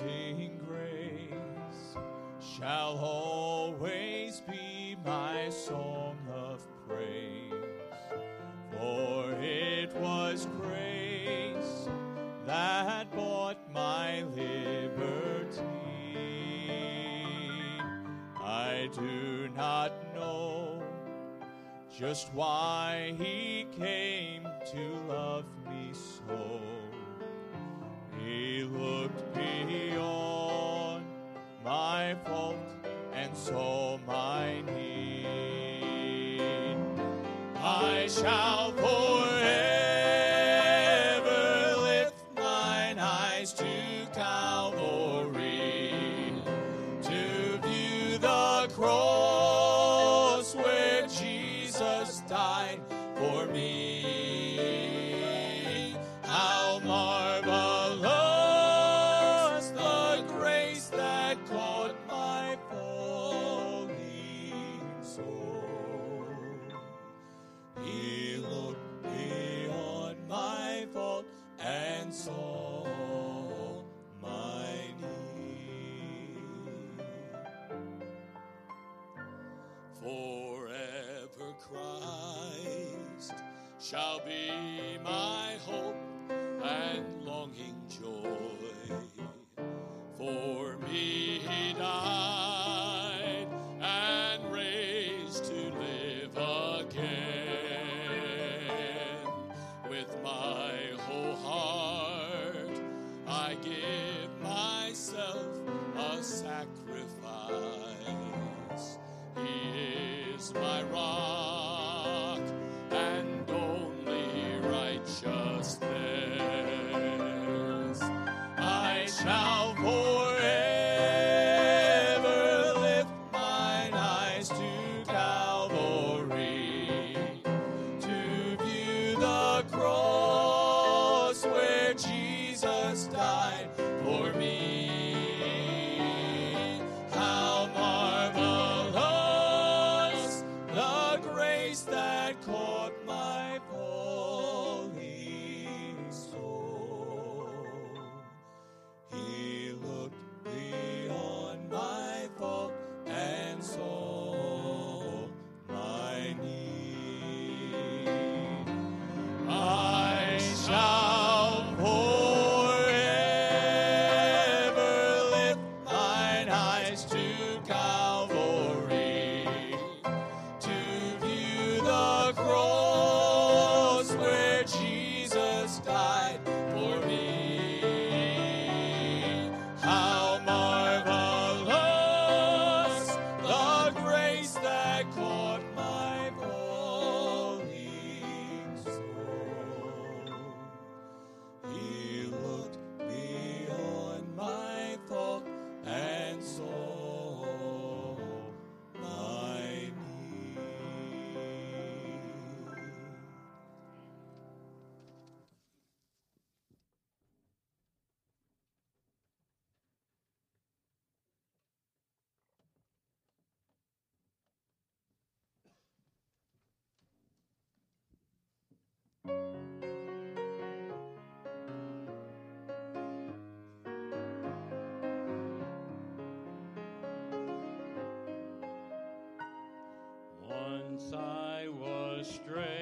amazing grace shall always be my song of praise. For it was grace that bought my liberty. I do not know just why he came all my need. I shall. astray.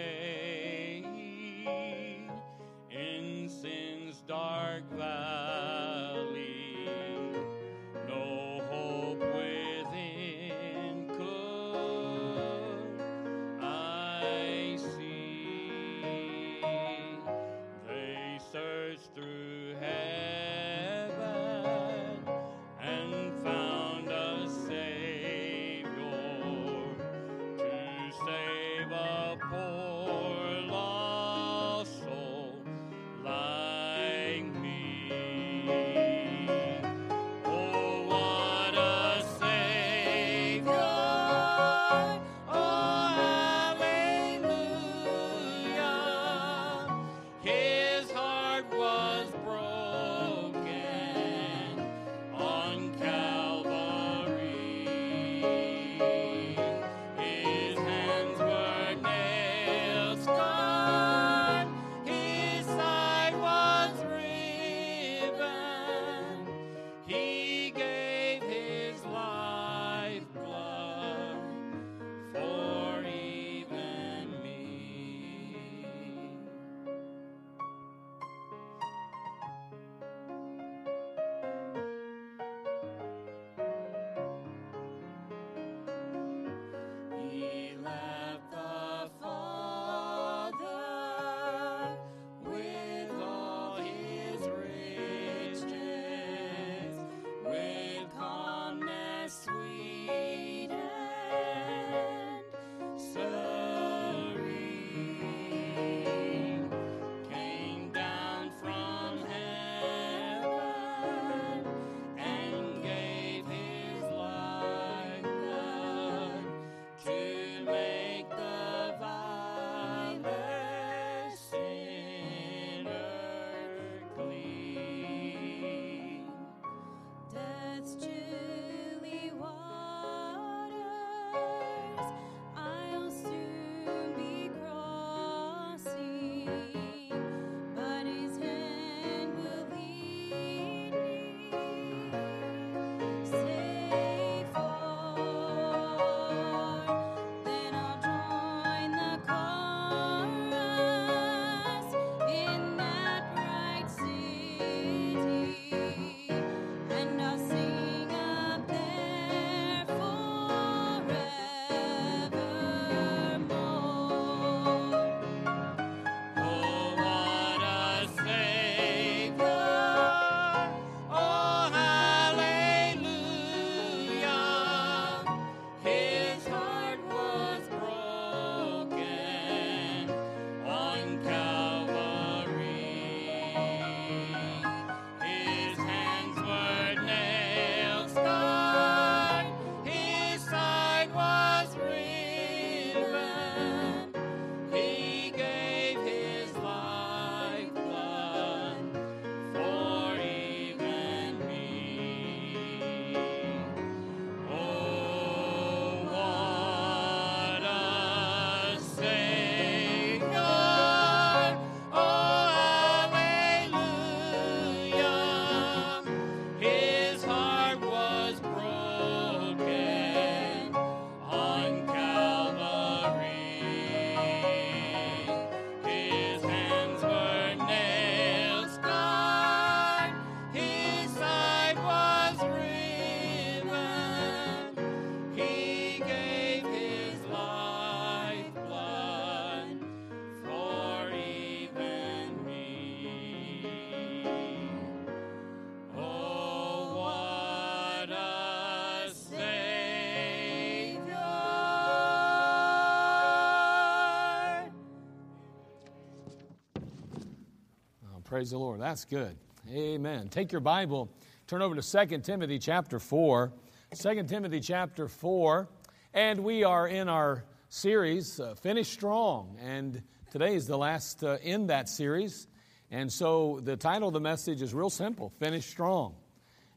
Praise the Lord. That's good. Amen. Take your Bible, turn over to 2 Timothy chapter 4. 2 Timothy chapter 4. And we are in our series, uh, Finish Strong. And today is the last uh, in that series. And so the title of the message is real simple Finish Strong.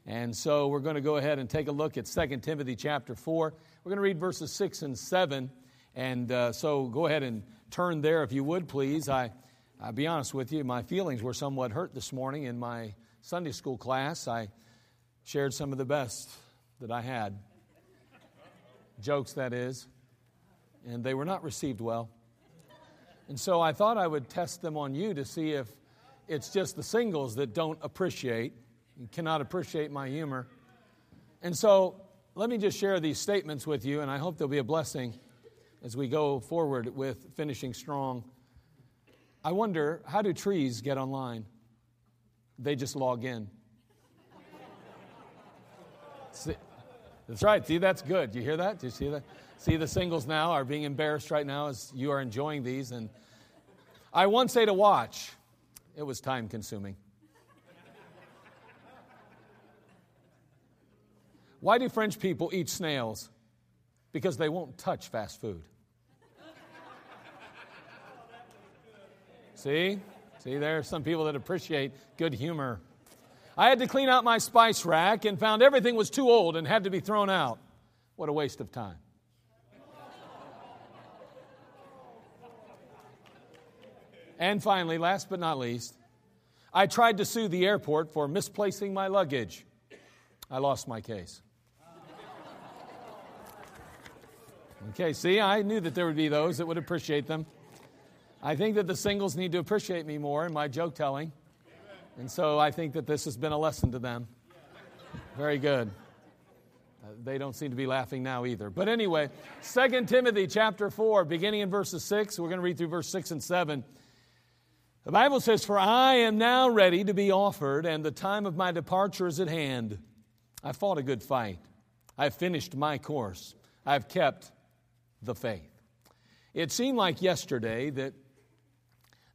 And so we're going to go ahead and take a look at 2 Timothy chapter 4. We're going to read verses 6 and 7. And uh, so go ahead and turn there if you would, please. I I'll be honest with you, my feelings were somewhat hurt this morning in my Sunday school class. I shared some of the best that I had. Jokes, that is. And they were not received well. And so I thought I would test them on you to see if it's just the singles that don't appreciate and cannot appreciate my humor. And so let me just share these statements with you, and I hope they'll be a blessing as we go forward with finishing strong I wonder how do trees get online? They just log in. See, that's right. See, that's good. You hear that? Do you see that? See, the singles now are being embarrassed right now as you are enjoying these. And I once say to watch, it was time consuming. Why do French people eat snails? Because they won't touch fast food. See? See, there are some people that appreciate good humor. I had to clean out my spice rack and found everything was too old and had to be thrown out. What a waste of time. and finally, last but not least, I tried to sue the airport for misplacing my luggage. I lost my case. Okay, see, I knew that there would be those that would appreciate them. I think that the singles need to appreciate me more in my joke telling. And so I think that this has been a lesson to them. Very good. Uh, they don't seem to be laughing now either. But anyway, 2 Timothy chapter 4, beginning in verses 6, we're going to read through verse 6 and 7. The Bible says, For I am now ready to be offered, and the time of my departure is at hand. I fought a good fight. I've finished my course. I've kept the faith. It seemed like yesterday that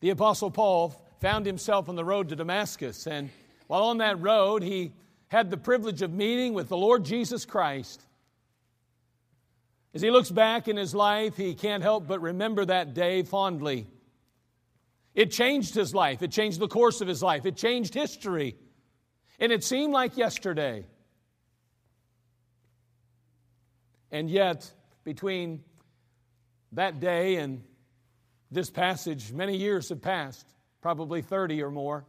the Apostle Paul found himself on the road to Damascus. And while on that road, he had the privilege of meeting with the Lord Jesus Christ. As he looks back in his life, he can't help but remember that day fondly. It changed his life, it changed the course of his life, it changed history. And it seemed like yesterday. And yet, between that day and this passage, many years have passed, probably 30 or more.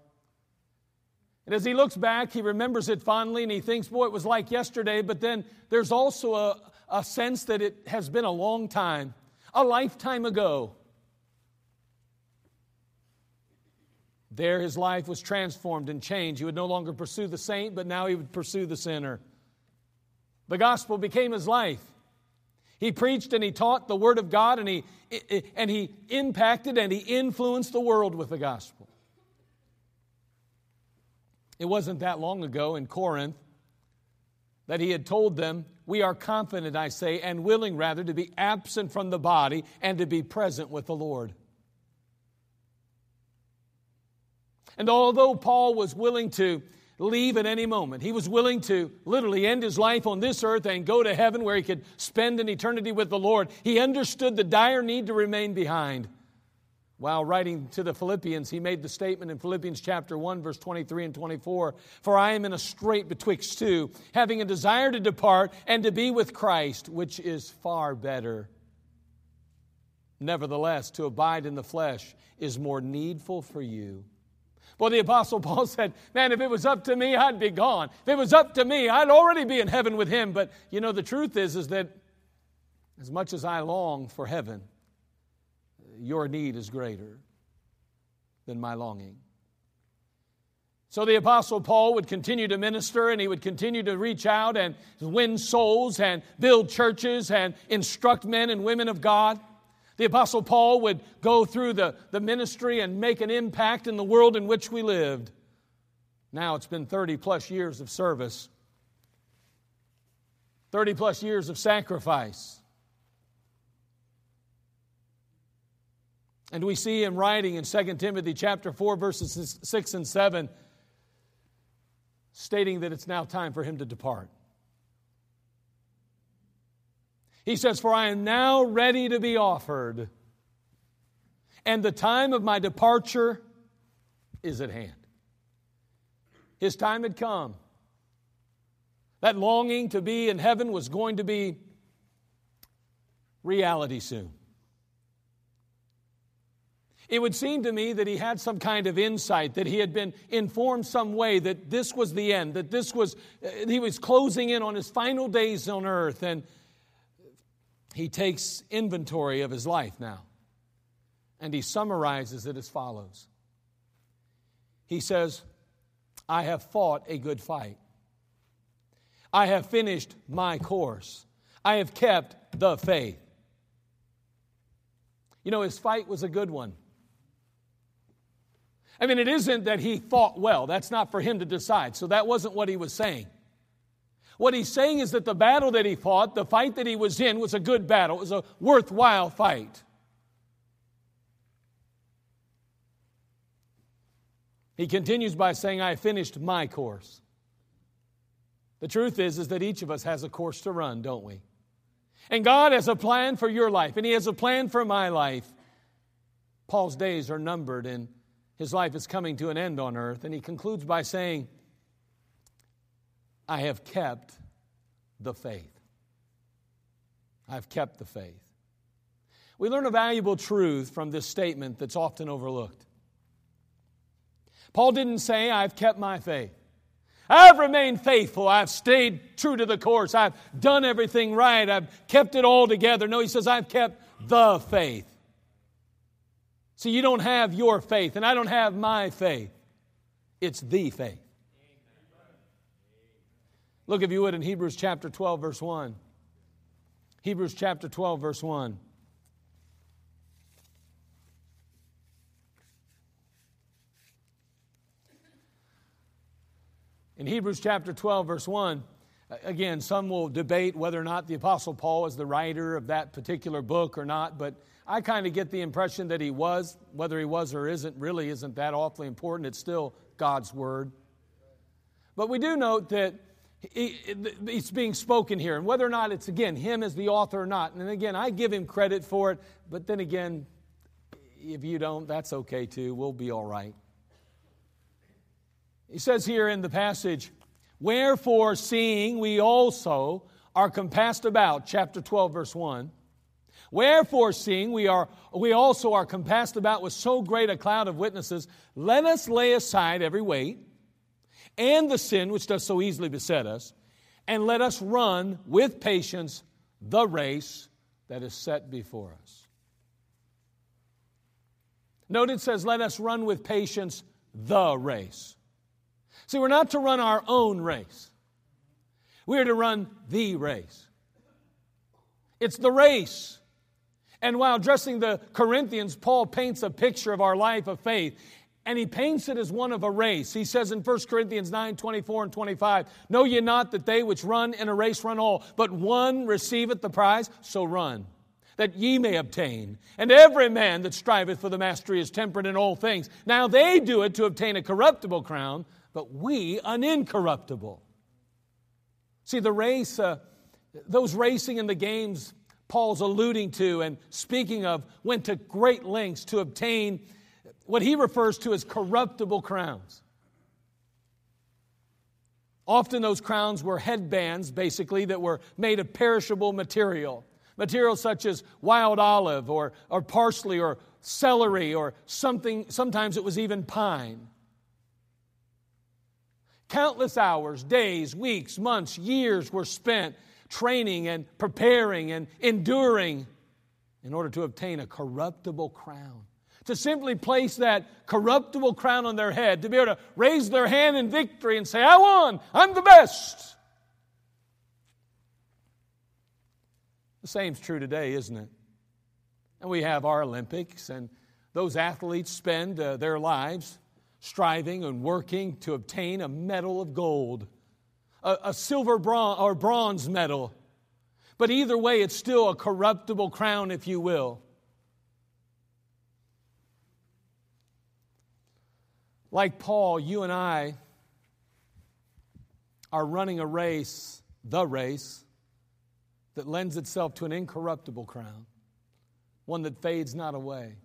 And as he looks back, he remembers it fondly and he thinks, boy, it was like yesterday, but then there's also a, a sense that it has been a long time, a lifetime ago. There, his life was transformed and changed. He would no longer pursue the saint, but now he would pursue the sinner. The gospel became his life. He preached and he taught the Word of God and he, and he impacted and he influenced the world with the gospel. It wasn't that long ago in Corinth that he had told them, We are confident, I say, and willing rather to be absent from the body and to be present with the Lord. And although Paul was willing to leave at any moment. He was willing to literally end his life on this earth and go to heaven where he could spend an eternity with the Lord. He understood the dire need to remain behind. While writing to the Philippians, he made the statement in Philippians chapter 1, verse 23 and 24 For I am in a strait betwixt two, having a desire to depart and to be with Christ, which is far better. Nevertheless, to abide in the flesh is more needful for you. Well, the Apostle Paul said, Man, if it was up to me, I'd be gone. If it was up to me, I'd already be in heaven with him. But you know, the truth is, is that as much as I long for heaven, your need is greater than my longing. So the Apostle Paul would continue to minister and he would continue to reach out and win souls and build churches and instruct men and women of God. The Apostle Paul would go through the, the ministry and make an impact in the world in which we lived. Now it's been 30 plus years of service, 30 plus years of sacrifice. And we see him writing in 2 Timothy chapter 4 verses 6 and 7 stating that it's now time for him to depart. He says, For I am now ready to be offered, and the time of my departure is at hand. His time had come. That longing to be in heaven was going to be reality soon. It would seem to me that he had some kind of insight, that he had been informed some way that this was the end, that this was, uh, he was closing in on his final days on earth, and he takes inventory of his life now. And he summarizes it as follows He says, I have fought a good fight. I have finished my course. I have kept the faith. You know, his fight was a good one. I mean, it isn't that he fought well. That's not for him to decide. So that wasn't what he was saying. What he's saying is that the battle that he fought, the fight that he was in, was a good battle. It was a worthwhile fight. He continues by saying, I finished my course. The truth is, is that each of us has a course to run, don't we? And God has a plan for your life, and He has a plan for my life. Paul's days are numbered, and his life is coming to an end on earth. And he concludes by saying, I have kept the faith. I've kept the faith. We learn a valuable truth from this statement that's often overlooked. Paul didn't say, I've kept my faith. I've remained faithful. I've stayed true to the course. I've done everything right. I've kept it all together. No, he says, I've kept the faith. See, you don't have your faith, and I don't have my faith. It's the faith. Look, if you would, in Hebrews chapter 12, verse 1. Hebrews chapter 12, verse 1. In Hebrews chapter 12, verse 1, again, some will debate whether or not the Apostle Paul is the writer of that particular book or not, but I kind of get the impression that he was. Whether he was or isn't really isn't that awfully important. It's still God's word. But we do note that it's being spoken here, and whether or not it's, again, him as the author or not. And again, I give him credit for it, but then again, if you don't, that's okay too. We'll be all right. He says here in the passage, Wherefore, seeing we also are compassed about, chapter 12, verse 1 Wherefore, seeing we, are, we also are compassed about with so great a cloud of witnesses, let us lay aside every weight and the sin which does so easily beset us, and let us run with patience the race that is set before us. Note it says, let us run with patience the race. See, we're not to run our own race. We are to run the race. It's the race and while addressing the Corinthians, Paul paints a picture of our life of faith. And he paints it as one of a race. He says in 1 Corinthians 9 24 and 25, Know ye not that they which run in a race run all, but one receiveth the prize? So run, that ye may obtain. And every man that striveth for the mastery is temperate in all things. Now they do it to obtain a corruptible crown, but we an incorruptible. See, the race, uh, those racing in the games, Paul's alluding to and speaking of went to great lengths to obtain what he refers to as corruptible crowns. Often those crowns were headbands, basically, that were made of perishable material. Material such as wild olive or, or parsley or celery or something, sometimes it was even pine. Countless hours, days, weeks, months, years were spent training and preparing and enduring in order to obtain a corruptible crown. To simply place that corruptible crown on their head, to be able to raise their hand in victory and say, I won, I'm the best. The same's true today, isn't it? And we have our Olympics, and those athletes spend uh, their lives striving and working to obtain a medal of gold a, a silver bronze, or bronze medal. But either way, it's still a corruptible crown, if you will. Like Paul, you and I are running a race, the race, that lends itself to an incorruptible crown, one that fades not away,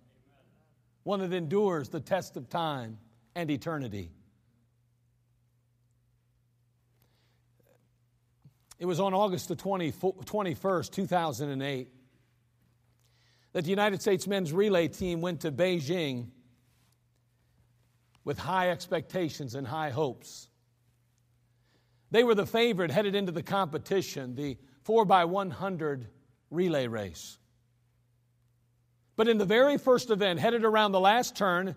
one that endures the test of time and eternity. It was on August the 20, 21st, 2008, that the United States men's relay team went to Beijing with high expectations and high hopes. They were the favorite headed into the competition, the 4 by 100 relay race. But in the very first event, headed around the last turn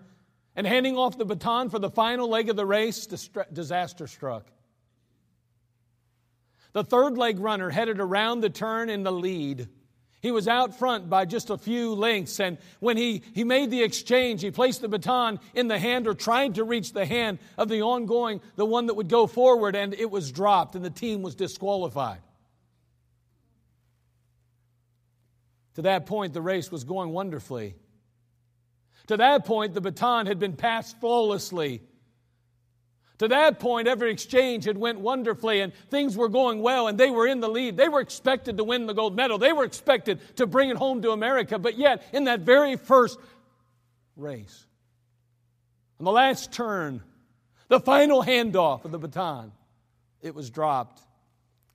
and handing off the baton for the final leg of the race, disaster struck. The third leg runner headed around the turn in the lead. He was out front by just a few lengths, and when he, he made the exchange, he placed the baton in the hand or tried to reach the hand of the ongoing, the one that would go forward, and it was dropped, and the team was disqualified. To that point, the race was going wonderfully. To that point, the baton had been passed flawlessly. To that point, every exchange had went wonderfully and things were going well and they were in the lead. They were expected to win the gold medal. They were expected to bring it home to America. But yet, in that very first race, on the last turn, the final handoff of the baton, it was dropped.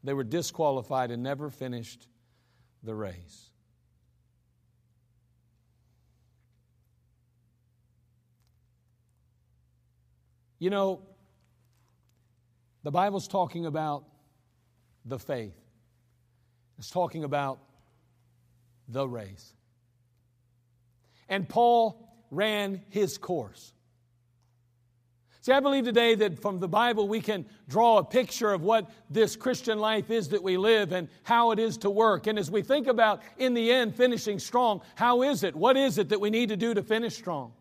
They were disqualified and never finished the race. You know, the Bible's talking about the faith, it's talking about the race. And Paul ran his course. See, I believe today that from the Bible we can draw a picture of what this Christian life is that we live and how it is to work. And as we think about, in the end, finishing strong, how is it? What is it that we need to do to finish strong?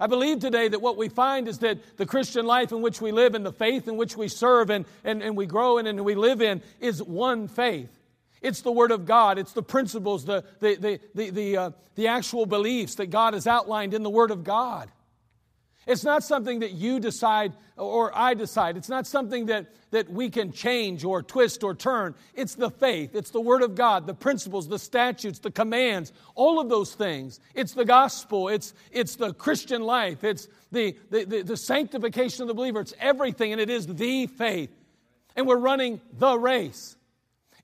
I believe today that what we find is that the Christian life in which we live and the faith in which we serve and, and, and we grow in and we live in is one faith. It's the Word of God. It's the principles, the, the, the, the, the, uh, the actual beliefs that God has outlined in the Word of God. It's not something that you decide or I decide. It's not something that, that we can change or twist or turn. It's the faith, it's the Word of God, the principles, the statutes, the commands, all of those things. It's the gospel, it's, it's the Christian life, it's the, the, the, the sanctification of the believer, it's everything, and it is the faith. And we're running the race.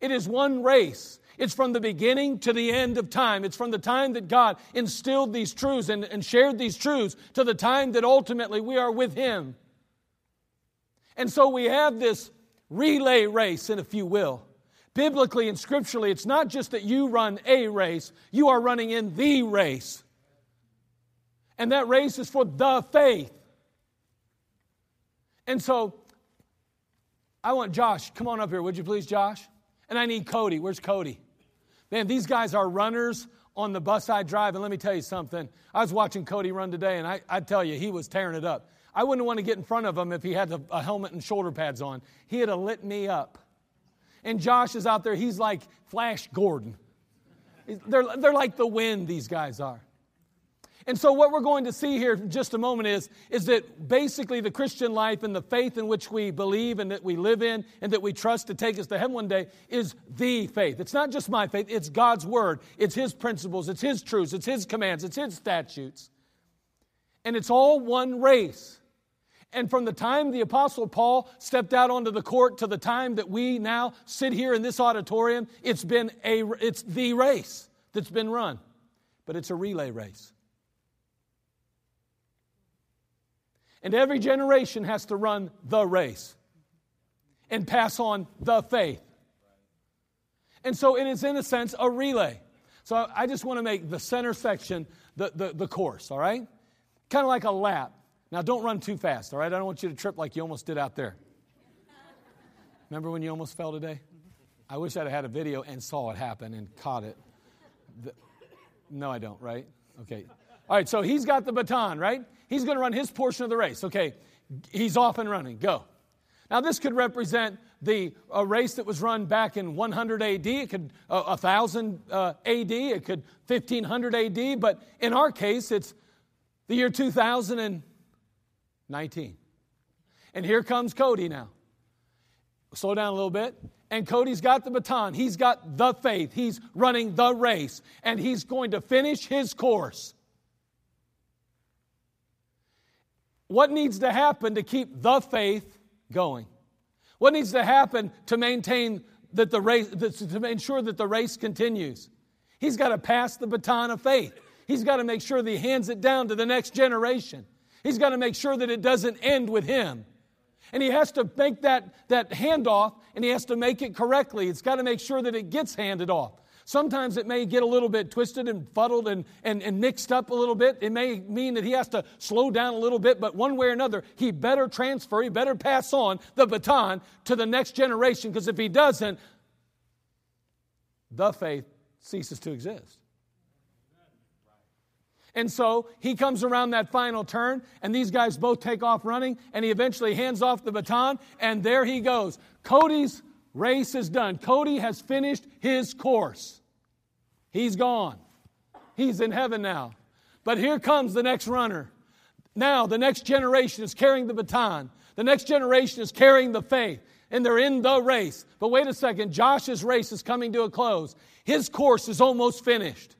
It is one race. It's from the beginning to the end of time. It's from the time that God instilled these truths and, and shared these truths to the time that ultimately we are with Him. And so we have this relay race, and if you will. Biblically and scripturally, it's not just that you run a race, you are running in the race. And that race is for the faith. And so I want Josh, come on up here, would you please, Josh? And I need Cody. Where's Cody? Man, these guys are runners on the bus I drive. And let me tell you something. I was watching Cody run today, and I, I tell you, he was tearing it up. I wouldn't want to get in front of him if he had a, a helmet and shoulder pads on. He'd have lit me up. And Josh is out there, he's like Flash Gordon. They're, they're like the wind, these guys are. And so, what we're going to see here in just a moment is, is that basically the Christian life and the faith in which we believe and that we live in and that we trust to take us to heaven one day is the faith. It's not just my faith, it's God's Word, it's His principles, it's His truths, it's His commands, it's His statutes. And it's all one race. And from the time the Apostle Paul stepped out onto the court to the time that we now sit here in this auditorium, it's been a, it's the race that's been run. But it's a relay race. And every generation has to run the race and pass on the faith. And so it is, in a sense, a relay. So I just want to make the center section the, the, the course, all right? Kind of like a lap. Now, don't run too fast, all right? I don't want you to trip like you almost did out there. Remember when you almost fell today? I wish I'd had a video and saw it happen and caught it. The, no, I don't, right? Okay. All right, so he's got the baton, right? He's going to run his portion of the race. Okay, he's off and running. Go. Now, this could represent the a race that was run back in 100 AD. It could uh, 1000 uh, AD. It could 1500 AD. But in our case, it's the year 2019. And here comes Cody now. Slow down a little bit. And Cody's got the baton. He's got the faith. He's running the race. And he's going to finish his course. What needs to happen to keep the faith going? What needs to happen to maintain that the race, to ensure that the race continues? He's got to pass the baton of faith. He's got to make sure that he hands it down to the next generation. He's got to make sure that it doesn't end with him. And he has to make that, that handoff and he has to make it correctly. It's got to make sure that it gets handed off. Sometimes it may get a little bit twisted and fuddled and, and, and mixed up a little bit. It may mean that he has to slow down a little bit, but one way or another, he better transfer, he better pass on the baton to the next generation because if he doesn't, the faith ceases to exist. And so he comes around that final turn, and these guys both take off running, and he eventually hands off the baton, and there he goes. Cody's race is done. Cody has finished his course. He's gone. He's in heaven now. But here comes the next runner. Now, the next generation is carrying the baton. The next generation is carrying the faith, and they're in the race. But wait a second, Josh's race is coming to a close. His course is almost finished.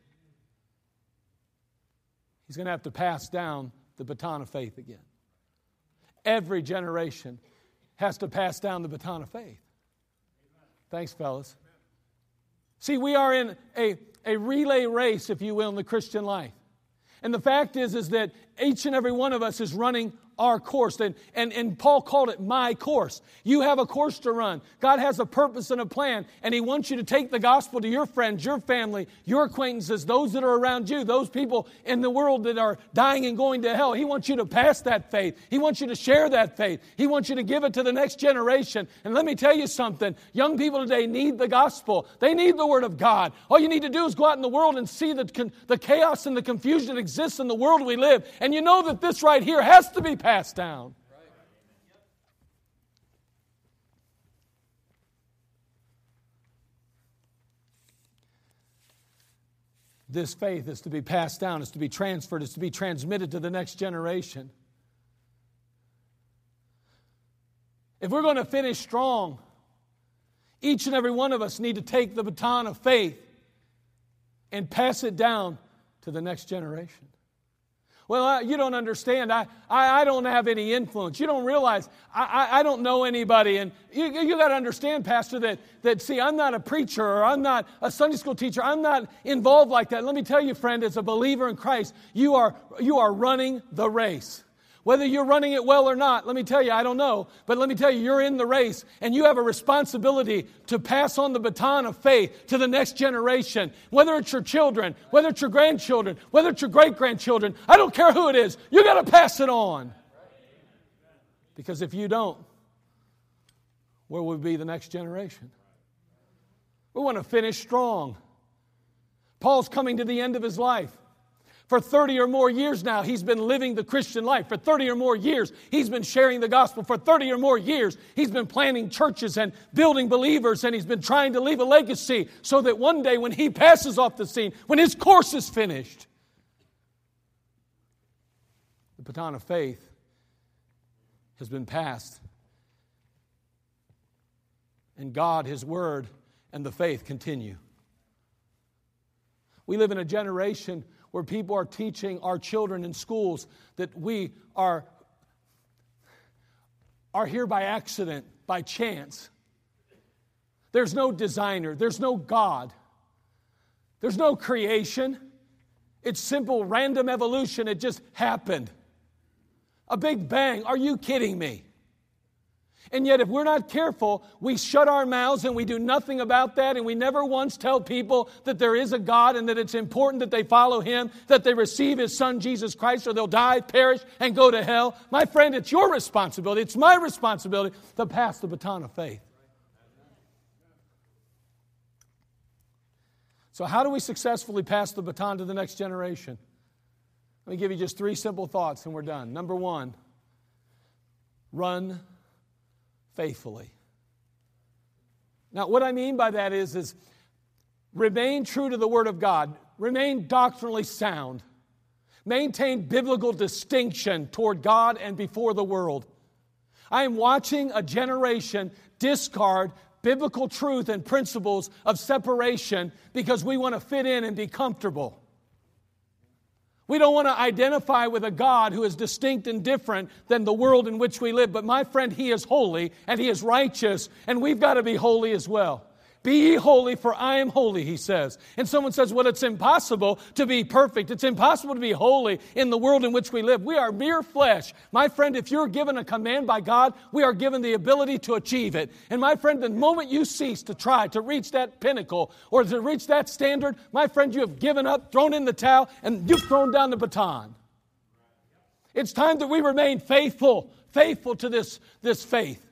He's going to have to pass down the baton of faith again. Every generation has to pass down the baton of faith. Thanks, fellas. See, we are in a, a relay race, if you will, in the Christian life. And the fact is, is that each and every one of us is running our course. And, and, and Paul called it my course. You have a course to run. God has a purpose and a plan, and He wants you to take the gospel to your friends, your family, your acquaintances, those that are around you, those people in the world that are dying and going to hell. He wants you to pass that faith. He wants you to share that faith. He wants you to give it to the next generation. And let me tell you something young people today need the gospel, they need the Word of God. All you need to do is go out in the world and see the, the chaos and the confusion that exists in the world we live. And you know that this right here has to be passed passed down. This faith is to be passed down, is to be transferred, is to be transmitted to the next generation. If we're going to finish strong, each and every one of us need to take the baton of faith and pass it down to the next generation. Well, you don't understand. I, I, I, don't have any influence. You don't realize I, I, I don't know anybody. And you, you got to understand, Pastor, that, that, see, I'm not a preacher or I'm not a Sunday school teacher. I'm not involved like that. Let me tell you, friend, as a believer in Christ, you are, you are running the race. Whether you're running it well or not, let me tell you, I don't know. But let me tell you, you're in the race and you have a responsibility to pass on the baton of faith to the next generation. Whether it's your children, whether it's your grandchildren, whether it's your great grandchildren, I don't care who it is, you got to pass it on. Because if you don't, where will be the next generation? We want to finish strong. Paul's coming to the end of his life. For 30 or more years now, he's been living the Christian life. For 30 or more years, he's been sharing the gospel. For 30 or more years, he's been planting churches and building believers, and he's been trying to leave a legacy so that one day when he passes off the scene, when his course is finished, the baton of faith has been passed. And God, His Word, and the faith continue. We live in a generation where people are teaching our children in schools that we are, are here by accident, by chance. There's no designer, there's no God, there's no creation. It's simple random evolution, it just happened. A big bang. Are you kidding me? And yet, if we're not careful, we shut our mouths and we do nothing about that, and we never once tell people that there is a God and that it's important that they follow Him, that they receive His Son, Jesus Christ, or they'll die, perish, and go to hell. My friend, it's your responsibility, it's my responsibility to pass the baton of faith. So, how do we successfully pass the baton to the next generation? Let me give you just three simple thoughts and we're done. Number one, run faithfully. Now, what I mean by that is, is remain true to the Word of God, remain doctrinally sound. Maintain biblical distinction toward God and before the world. I am watching a generation discard biblical truth and principles of separation because we want to fit in and be comfortable. We don't want to identify with a God who is distinct and different than the world in which we live. But my friend, He is holy and He is righteous, and we've got to be holy as well. Be ye holy, for I am holy, he says. And someone says, Well, it's impossible to be perfect. It's impossible to be holy in the world in which we live. We are mere flesh. My friend, if you're given a command by God, we are given the ability to achieve it. And my friend, the moment you cease to try to reach that pinnacle or to reach that standard, my friend, you have given up, thrown in the towel, and you've thrown down the baton. It's time that we remain faithful, faithful to this, this faith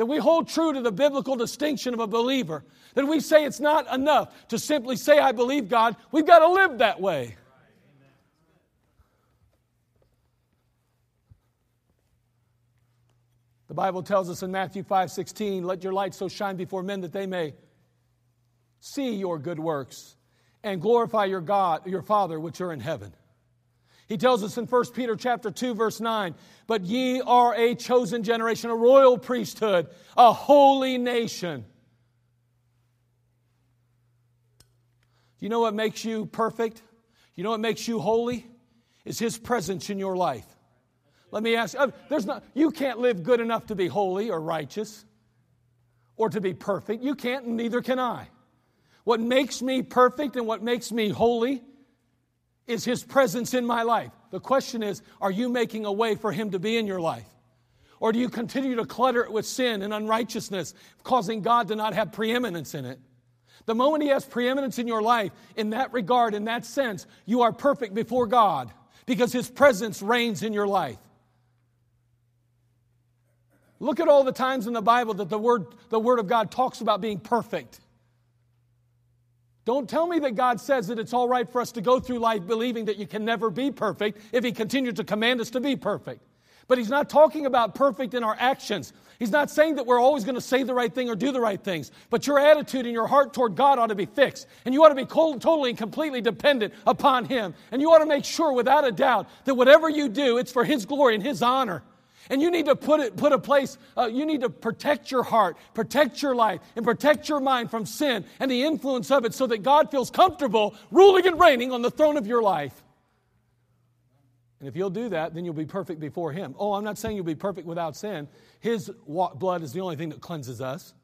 that we hold true to the biblical distinction of a believer, that we say it's not enough to simply say, I believe God. We've got to live that way. The Bible tells us in Matthew 5 16, let your light so shine before men that they may see your good works and glorify your God, your Father which are in heaven. He tells us in 1 Peter chapter 2 verse 9, "But ye are a chosen generation, a royal priesthood, a holy nation." Do you know what makes you perfect? You know what makes you holy? Is his presence in your life. Let me ask you, uh, there's not you can't live good enough to be holy or righteous or to be perfect. You can't and neither can I. What makes me perfect and what makes me holy is His presence in my life. The question is, are you making a way for Him to be in your life? Or do you continue to clutter it with sin and unrighteousness, causing God to not have preeminence in it? The moment He has preeminence in your life, in that regard, in that sense, you are perfect before God because His presence reigns in your life. Look at all the times in the Bible that the Word, the Word of God talks about being perfect. Don't tell me that God says that it's all right for us to go through life believing that you can never be perfect if He continues to command us to be perfect. But He's not talking about perfect in our actions. He's not saying that we're always going to say the right thing or do the right things. But your attitude and your heart toward God ought to be fixed. And you ought to be totally and completely dependent upon Him. And you ought to make sure, without a doubt, that whatever you do, it's for His glory and His honor. And you need to put it, put a place, uh, you need to protect your heart, protect your life, and protect your mind from sin and the influence of it so that God feels comfortable ruling and reigning on the throne of your life. And if you'll do that, then you'll be perfect before Him. Oh, I'm not saying you'll be perfect without sin. His blood is the only thing that cleanses us.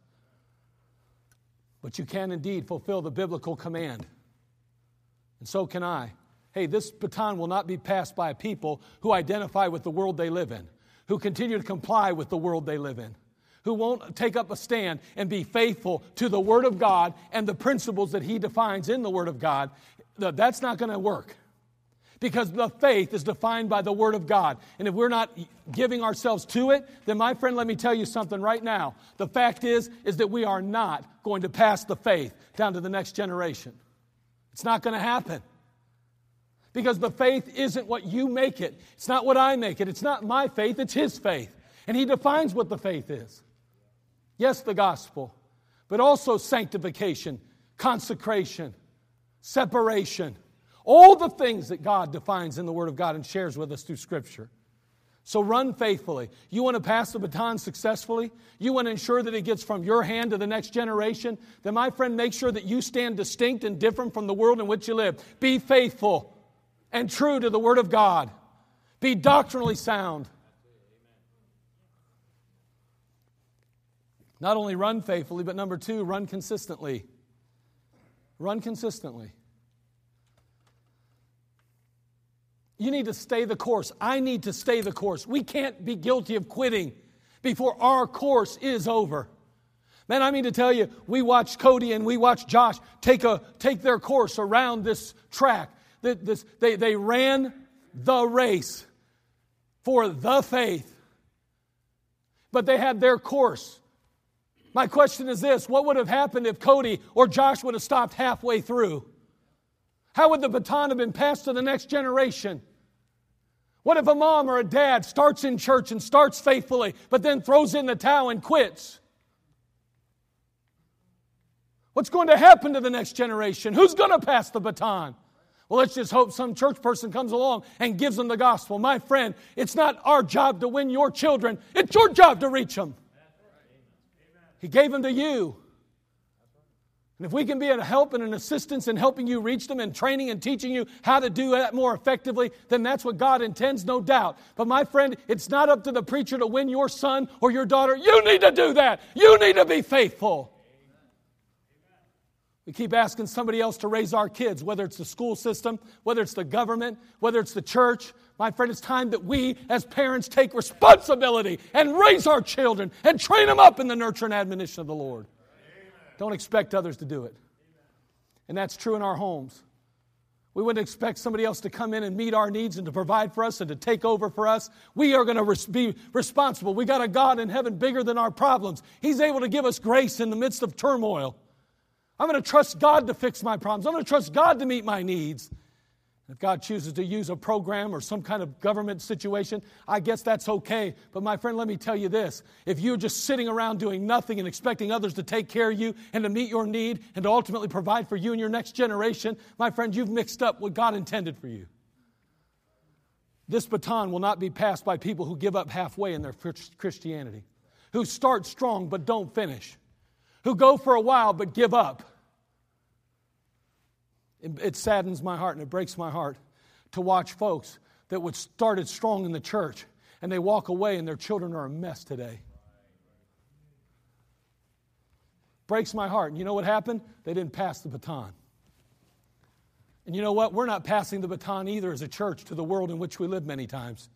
But you can indeed fulfill the biblical command. And so can I. Hey, this baton will not be passed by a people who identify with the world they live in who continue to comply with the world they live in, who won't take up a stand and be faithful to the Word of God and the principles that He defines in the Word of God, that's not going to work. Because the faith is defined by the Word of God. And if we're not giving ourselves to it, then my friend, let me tell you something right now. The fact is, is that we are not going to pass the faith down to the next generation. It's not going to happen because the faith isn't what you make it. It's not what I make it. It's not my faith, it's His faith. And He defines what the faith is. Yes, the gospel, but also sanctification, consecration, separation. All the things that God defines in the Word of God and shares with us through Scripture. So run faithfully. You want to pass the baton successfully? You want to ensure that it gets from your hand to the next generation? Then, my friend, make sure that you stand distinct and different from the world in which you live. Be faithful and true to the Word of God. Be doctrinally sound. Not only run faithfully, but number two, run consistently. Run consistently. You need to stay the course. I need to stay the course. We can't be guilty of quitting before our course is over. Man, I mean to tell you, we watched Cody and we watched Josh take, a, take their course around this track this, they, they ran the race for the faith, but they had their course. My question is this what would have happened if Cody or Josh would have stopped halfway through? How would the baton have been passed to the next generation? What if a mom or a dad starts in church and starts faithfully, but then throws in the towel and quits? What's going to happen to the next generation? Who's going to pass the baton? Well, let's just hope some church person comes along and gives them the gospel. My friend, it's not our job to win your children, it's your job to reach them. He gave them to you. And if we can be a help and an assistance in helping you reach them and training and teaching you how to do that more effectively, then that's what God intends, no doubt. But my friend, it's not up to the preacher to win your son or your daughter. You need to do that. You need to be faithful. We keep asking somebody else to raise our kids, whether it's the school system, whether it's the government, whether it's the church. My friend, it's time that we as parents take responsibility and raise our children and train them up in the nurture and admonition of the Lord. Don't expect others to do it. And that's true in our homes. We wouldn't expect somebody else to come in and meet our needs and to provide for us and to take over for us. We are going to res- be responsible. We got a God in heaven bigger than our problems. He's able to give us grace in the midst of turmoil. I'm going to trust God to fix my problems. I'm going to trust God to meet my needs. If God chooses to use a program or some kind of government situation, I guess that's okay. But my friend, let me tell you this. If you're just sitting around doing nothing and expecting others to take care of you and to meet your need and to ultimately provide for you and your next generation, my friend, you've mixed up what God intended for you. This baton will not be passed by people who give up halfway in their Christianity, who start strong but don't finish, who go for a while but give up it, saddens my heart and it breaks my heart to watch folks that would started strong in the church and they walk away and their children are a mess today. Breaks my heart. And you know what happened? They didn't pass the baton. And you know what? We're not passing the baton either as a church to the world in which we live many times.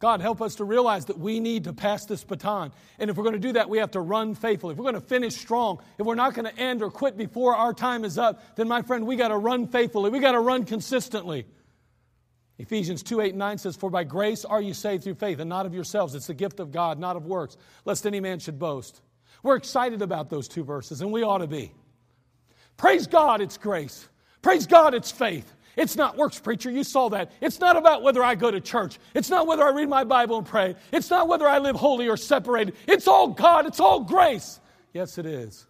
God, help us to realize that we need to pass this baton. And if we're going to do that, we have to run faithfully. If we're going to finish strong, if we're not going to end or quit before our time is up, then my friend, we got to run faithfully. We got to run consistently. Ephesians 2 8 and 9 says, For by grace are you saved through faith, and not of yourselves. It's the gift of God, not of works, lest any man should boast. We're excited about those two verses, and we ought to be. Praise God, it's grace. Praise God, it's faith. It's not works, preacher. You saw that. It's not about whether I go to church. It's not whether I read my Bible and pray. It's not whether I live holy or separated. It's all God. It's all grace. Yes, it is.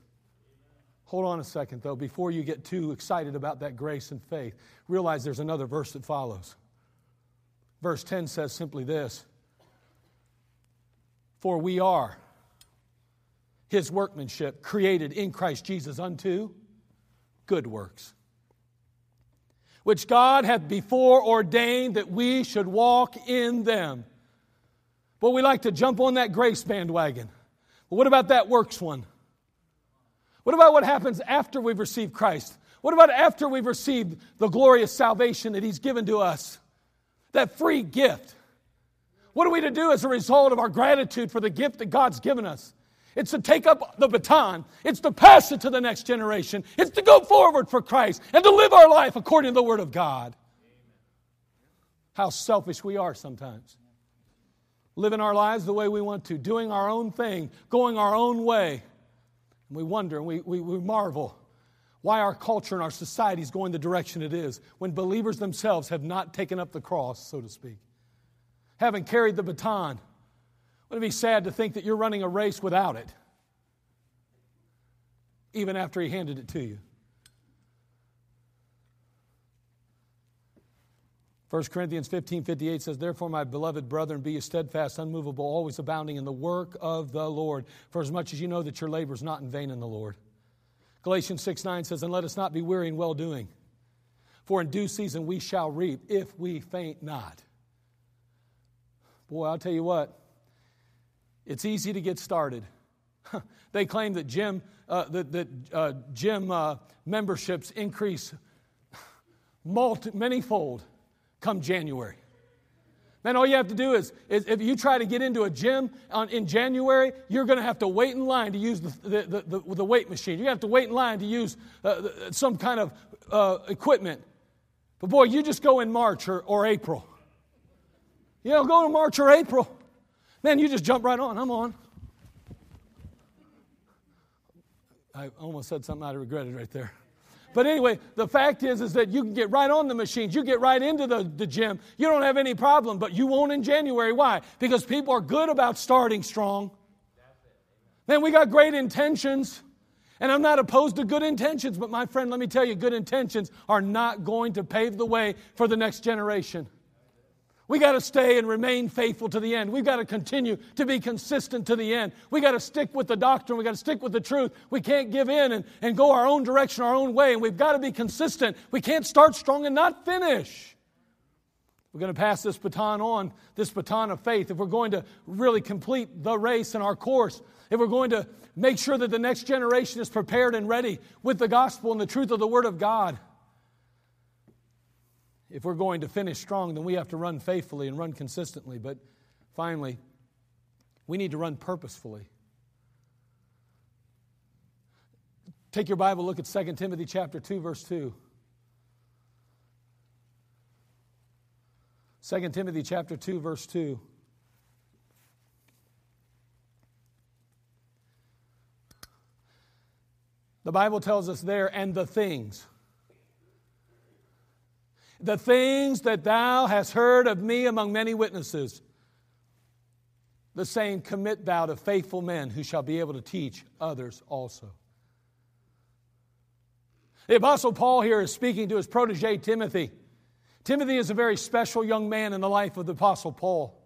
Hold on a second, though, before you get too excited about that grace and faith. Realize there's another verse that follows. Verse 10 says simply this For we are his workmanship, created in Christ Jesus unto good works which God hath before ordained that we should walk in them. But we like to jump on that grace bandwagon. But what about that works one? What about what happens after we've received Christ? What about after we've received the glorious salvation that He's given to us? That free gift. What are we to do as a result of our gratitude for the gift that God's given us? It's to take up the baton. It's to pass it to the next generation. It's to go forward for Christ and to live our life according to the Word of God. How selfish we are sometimes. Living our lives the way we want to, doing our own thing, going our own way. And we wonder and we, we, we marvel why our culture and our society is going the direction it is when believers themselves have not taken up the cross, so to speak, haven't carried the baton wouldn't it be sad to think that you're running a race without it, even after he handed it to you? 1 Corinthians 15 58 says, Therefore, my beloved brethren, be ye steadfast, unmovable, always abounding in the work of the Lord, for as much as you know that your labor is not in vain in the Lord. Galatians 6 9 says, And let us not be weary in well doing, for in due season we shall reap if we faint not. Boy, I'll tell you what, it's easy to get started. they claim that gym, uh, that, that uh, gym uh, memberships increase multi, manyfold come January. Man, all you have to do is, is if you try to get into a gym on, in January, you're going to have to wait in line to use the, the, the, the weight machine. You have to wait in line to use uh, some kind of uh, equipment. But boy, you just go in March or, or April. You know, go in March or April. Man, you just jump right on. I'm on. I almost said something I regretted right there. But anyway, the fact is, is that you can get right on the machines. You get right into the, the gym. You don't have any problem, but you won't in January. Why? Because people are good about starting strong. Man, we got great intentions. And I'm not opposed to good intentions, but my friend, let me tell you, good intentions are not going to pave the way for the next generation. We got to stay and remain faithful to the end. We've got to continue to be consistent to the end. We got to stick with the doctrine. We got to stick with the truth. We can't give in and, and go our own direction, our own way. And we've got to be consistent. We can't start strong and not finish. We're going to pass this baton on, this baton of faith. If we're going to really complete the race and our course, if we're going to make sure that the next generation is prepared and ready with the gospel and the truth of the Word of God, if we're going to finish strong, then we have to run faithfully and run consistently. But finally, we need to run purposefully. Take your Bible, look at 2 Timothy chapter 2, verse 2. 2 Timothy chapter 2, verse 2. The Bible tells us there, and the things. The things that thou hast heard of me among many witnesses, the same commit thou to faithful men who shall be able to teach others also. The Apostle Paul here is speaking to his protege Timothy. Timothy is a very special young man in the life of the Apostle Paul.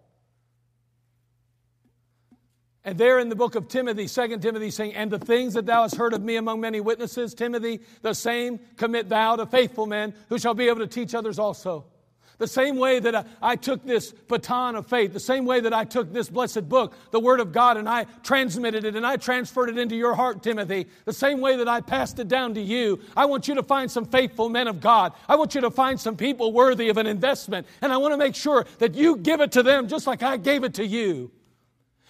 And there in the book of Timothy, 2 Timothy, saying, And the things that thou hast heard of me among many witnesses, Timothy, the same commit thou to faithful men who shall be able to teach others also. The same way that I, I, took this baton of faith, the same way that I took this blessed book, the Word of God, and I transmitted it and I transferred it into your heart, Timothy, the same way that I passed it down to you, I want you to find some faithful men of God. I want you to find some people worthy of an investment. And I want to make sure that you give it to them just like I gave it to you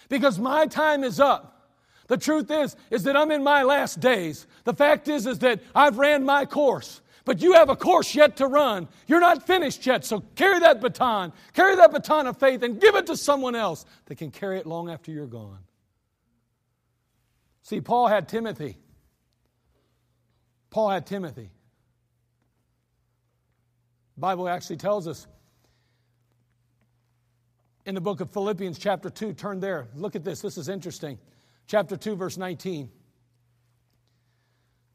because my time is up. The truth is, is that I'm in my last days. The fact is, is that I've ran my course. But you have a course yet to run. You're not finished yet, so carry that baton. Carry that baton of faith and give it to someone else that can carry it long after you're gone. See, Paul had Timothy. Paul had Timothy. The Bible actually tells us in the book of Philippians, chapter 2. Turn there. Look at this. This is interesting. Chapter 2, verse 19.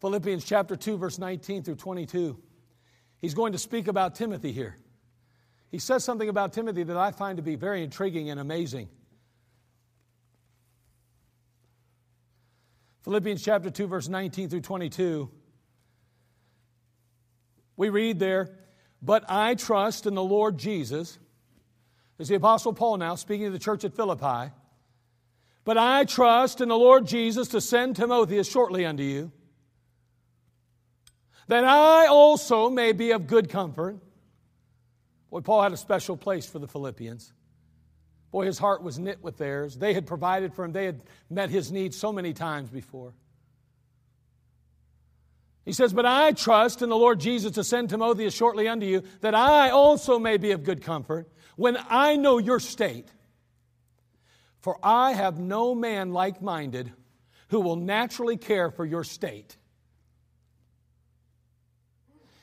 Philippians chapter 2, verse 19 through 22. He's going to speak about Timothy here. He says something about Timothy that I find to be very intriguing and amazing. Philippians chapter 2, verse 19 through 22. We read there, But I trust in the Lord Jesus is the Apostle Paul now speaking to the church at Philippi. But I trust in the Lord Jesus to send Timotheus shortly unto you, that I also may be of good comfort. Boy, Paul had a special place for the Philippians. Boy, his heart was knit with theirs. They had provided for him, they had met his needs so many times before. He says, But I trust in the Lord Jesus to send Timotheus shortly unto you, that I also may be of good comfort when I know your state. For I have no man like minded who will naturally care for your state.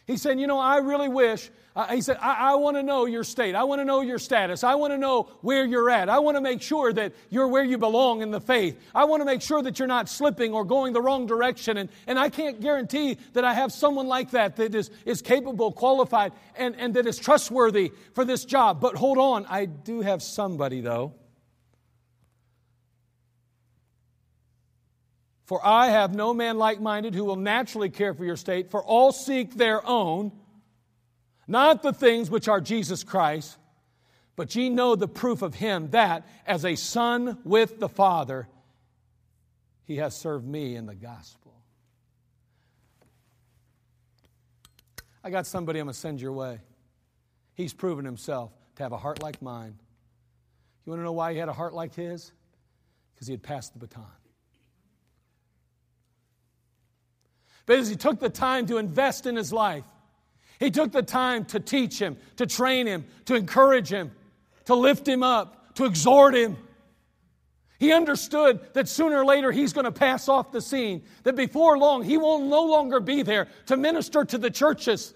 He said, You know, I really wish uh, he said, I, I want to know your state. I want to know your status. I want to know where you're at. I want to make sure that you're where you belong in the faith. I want to make sure that you're not slipping or going the wrong direction. And, and I can't guarantee that I have someone like that that is, is capable, qualified, and, and that is trustworthy for this job. But hold on, I do have somebody, though. For I have no man like minded who will naturally care for your state, for all seek their own not the things which are Jesus Christ, but ye know the proof of him that, as a son with the Father, he has served me in the gospel. I got somebody I'm going to send your way. He's proven himself to have a heart like mine. You want to know why he had a heart like his? Because he had passed the baton. But as he took the time to invest in his life, he took the time to teach him, to train him, to encourage him, to lift him up, to exhort him. He understood that sooner or later he's going to pass off the scene, that before long he will no longer be there to minister to the churches.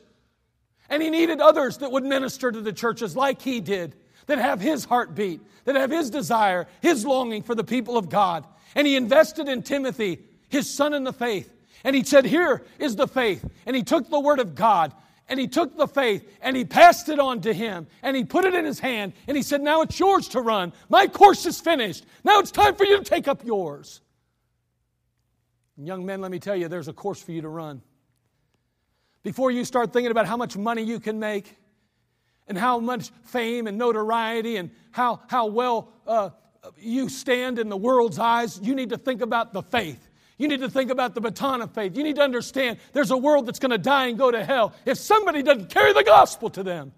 And he needed others that would minister to the churches like he did, that have his heartbeat, that have his desire, his longing for the people of God. And he invested in Timothy, his son in the faith. And he said, Here is the faith. And he took the word of God and he took the faith and he passed it on to him and he put it in his hand and he said, Now it's yours to run. My course is finished. Now it's time for you to take up yours. And young men, let me tell you, there's a course for you to run. Before you start thinking about how much money you can make and how much fame and notoriety and how, how well uh, you stand in the world's eyes, you need to think about the faith. You need to think about the baton of faith. You need to understand there's a world that's going to die and go to hell if somebody doesn't carry the gospel to them.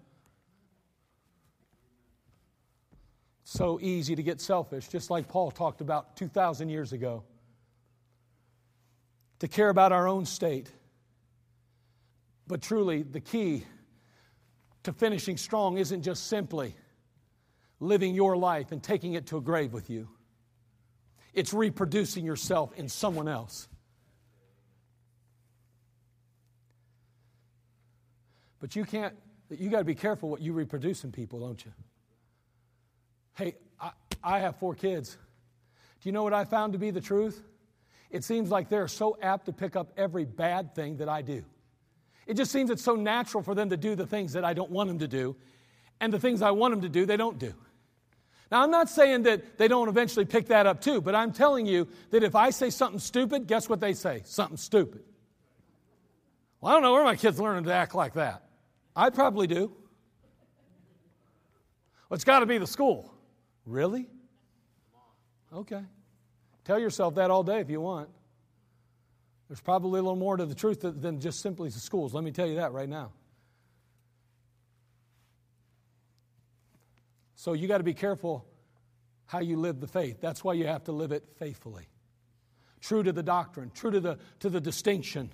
So easy to get selfish, just like Paul talked about 2,000 years ago. To care about our own state. But truly, the key to finishing strong isn't just simply living your life and taking it to a grave with you it's reproducing yourself in someone else. But you can't, you got to be careful what you reproduce in people, don't you? Hey, I, I have four kids. Do you know what I found to be the truth? It seems like they're so apt to pick up every bad thing that I do. It just seems it's so natural for them to do the things that I don't want them to do, and the things I want them to do, they don't do. Now, I'm not saying that they don't eventually pick that up too, but I'm telling you that if I say something stupid, guess what they say? Something stupid. Well, I don't know where my kids learning to act like that. I probably do. Well, it's got to be the school. Really? Okay. Tell yourself that all day if you want. There's probably a little more to the truth than just simply the schools. Let me tell you that right now. So you got to be careful how you live the faith. That's why you have to live it faithfully. True to the doctrine, true to the, to the distinction,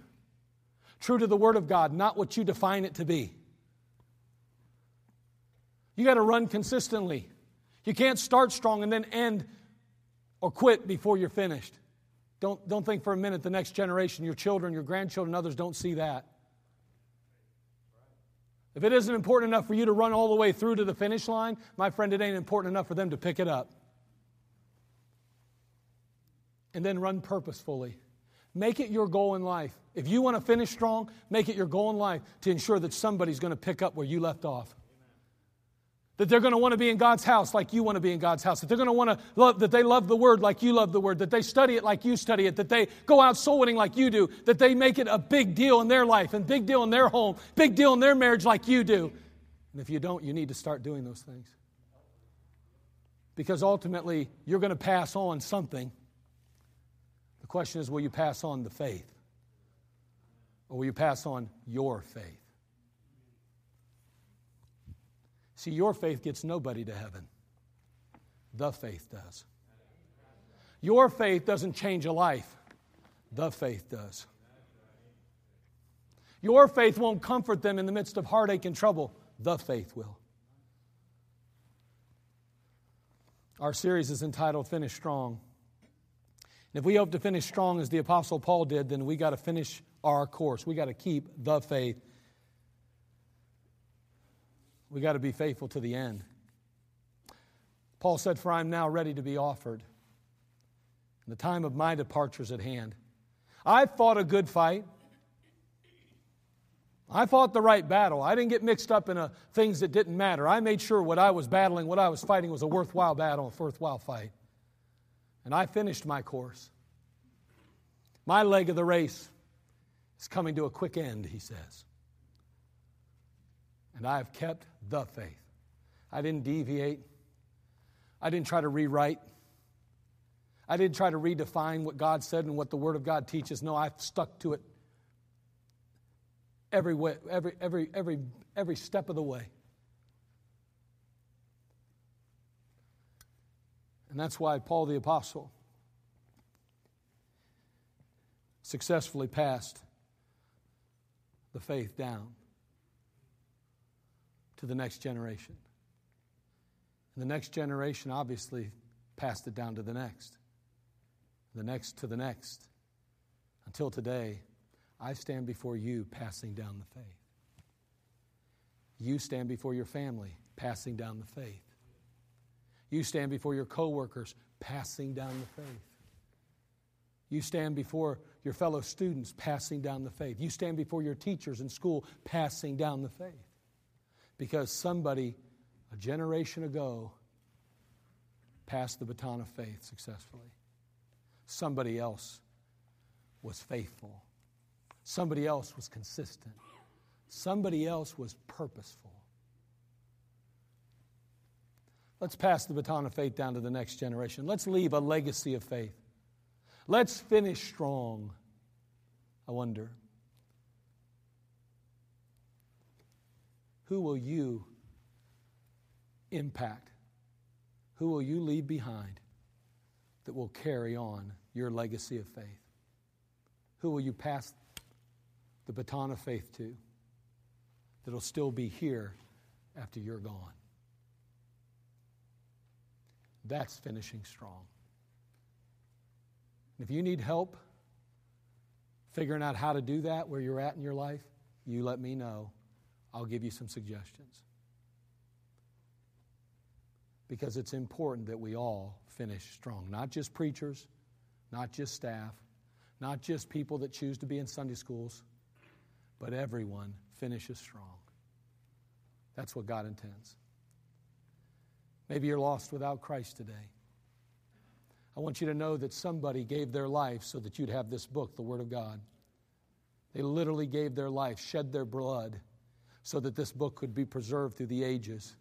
true to the Word of God, not what you define it to be. You got to run consistently. You can't start strong and then end or quit before you're finished. Don't, don't think for a minute the next generation, your children, your grandchildren, others don't see that. If it isn't important enough for you to run all the way through to the finish line, my friend, it ain't important enough for them to pick it up. And then run purposefully. Make it your goal in life. If you want to finish strong, make it your goal in life to ensure that somebody's going to pick up where you left off that they're going to want to be in God's house like you want to be in God's house, that they're going to want to love, that they love the Word like you love the Word, that they study it like you study it, that they go out soul winning like you do, that they make it a big deal in their life and big deal in their home, big deal in their marriage like you do. And if you don't, you need to start doing those things. Because ultimately, you're going to pass on something. The question is will you pass on the faith? Or will you pass on your faith? See, your faith gets nobody to heaven, the faith does. Your faith doesn't change a life, the faith does. Your faith won't comfort them in the midst of heartache and trouble, the faith will. Our series is entitled Finish Strong. And if we hope to finish strong as the Apostle Paul did, then we got to finish our course. We got to keep the faith we got to be faithful to the end. Paul said, For I am now ready to be offered. The time of my departure is at hand. I fought a good fight. I fought the right battle. I didn't get mixed up in a, things that didn't matter. I made sure what I was battling, what I was fighting was a worthwhile battle, a worthwhile fight. And I finished my course. My leg of the race is coming to a quick end, he says and I have kept the faith. I didn't deviate. I didn't try to rewrite. I didn't try to redefine what God said and what the Word of God teaches. No, I've stuck to it every way, every, every, every, every step of the way. And that's why Paul the Apostle successfully passed the faith down to the next generation. And the next generation obviously passed it down to the next, the next to the next. Until today, I stand before you passing down the faith. You stand before your family passing down the faith. You stand before your coworkers passing down the faith. You stand before your fellow students passing down the faith. You stand before your teachers in school passing down the faith. Because somebody a generation ago passed the baton of faith successfully. Somebody else was faithful. Somebody else was consistent. Somebody else was purposeful. Let's pass the baton of faith down to the next generation. Let's leave a legacy of faith. Let's finish strong. I wonder. Who will you impact? Who will you leave behind that will carry on your legacy of faith? Who will you pass the baton of faith to that'll still be here after you're gone? That's finishing strong. If you need help figuring out how to do that where you're at in your life, you let me know. I'll give you some suggestions. Because it's important that we all finish strong. Not just preachers, not just staff, not just people that choose to be in Sunday schools, but everyone finishes strong. That's what God intends. Maybe you're lost without Christ today. I want you to know that somebody gave their life so that you'd have this book, the Word of God. They literally gave their life, shed their blood, so that this book could be preserved through the ages.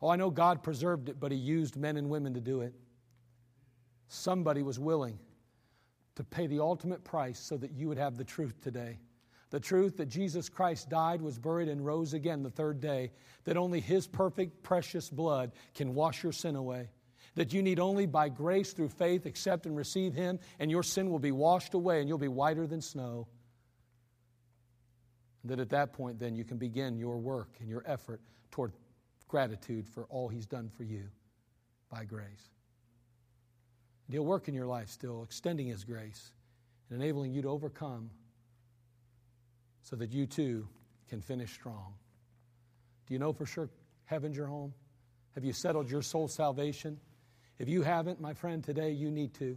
Oh, I know God preserved it, but He used men and women to do it. Somebody was willing to pay the ultimate price so that you would have the truth today. The truth that Jesus Christ died, was buried, and rose again the third day, that only His perfect, precious blood can wash your sin away. That you need only by grace through faith accept and receive Him, and your sin will be washed away and you'll be whiter than snow. That at that point, then, you can begin your work and your effort toward gratitude for all He's done for you by grace. And He'll work in your life still, extending His grace and enabling you to overcome so that you too can finish strong. Do you know for sure heaven's your home? Have you settled your soul salvation? If you haven't, my friend, today you need to.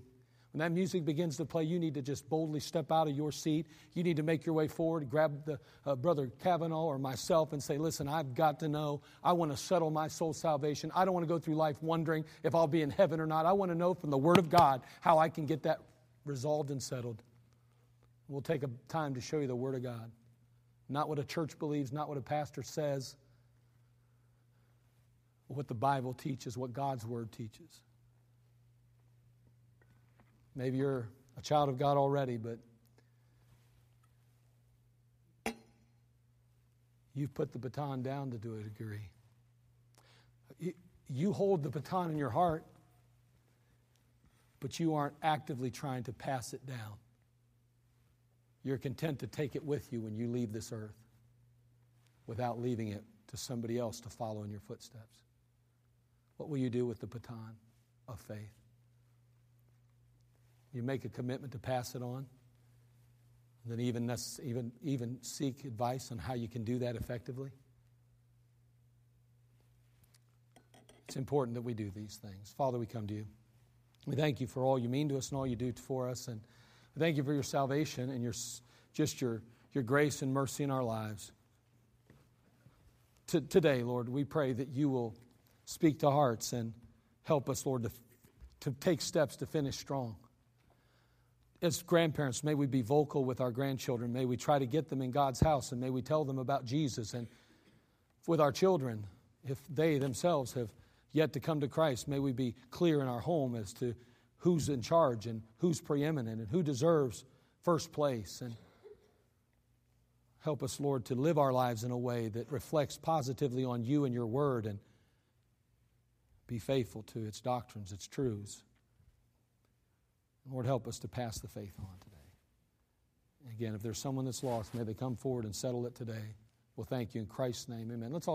When that music begins to play, you need to just boldly step out of your seat. You need to make your way forward, grab the uh, brother Kavanaugh or myself, and say, "Listen, I've got to know. I want to settle my soul salvation. I don't want to go through life wondering if I'll be in heaven or not. I want to know from the Word of God how I can get that resolved and settled." We'll take a time to show you the Word of God. Not what a church believes, not what a pastor says, what the Bible teaches, what God's Word teaches. Maybe you're a child of God already, but you've put the baton down to do a degree. You hold the baton in your heart, but you aren't actively trying to pass it down. You're content to take it with you when you leave this earth without leaving it to somebody else to follow in your footsteps. What will you do with the baton of faith? You make a commitment to pass it on, and then even, even, even seek advice on how you can do that effectively. It's important that we do these things. Father, we come to you. We thank you for all you mean to us and all you do for us. And we thank you for your salvation and your, just your, your grace and mercy in our lives. T- today, Lord, we pray that you will speak to hearts and help us, Lord, to, to take steps to finish strong. As grandparents, may we be vocal with our grandchildren. May we try to get them in God's house and may we tell them about Jesus. And with our children, if they themselves have yet to come to Christ, may we be clear in our home as to who's in charge and who's preeminent and who deserves first place. And help us, Lord, to live our lives in a way that reflects positively on you and your word and be faithful to its doctrines, its truths. Lord, help us to pass the faith on today. Again, if there's someone that's lost, may they come forward and settle it today. We'll thank you in Christ's name. Amen. Let's all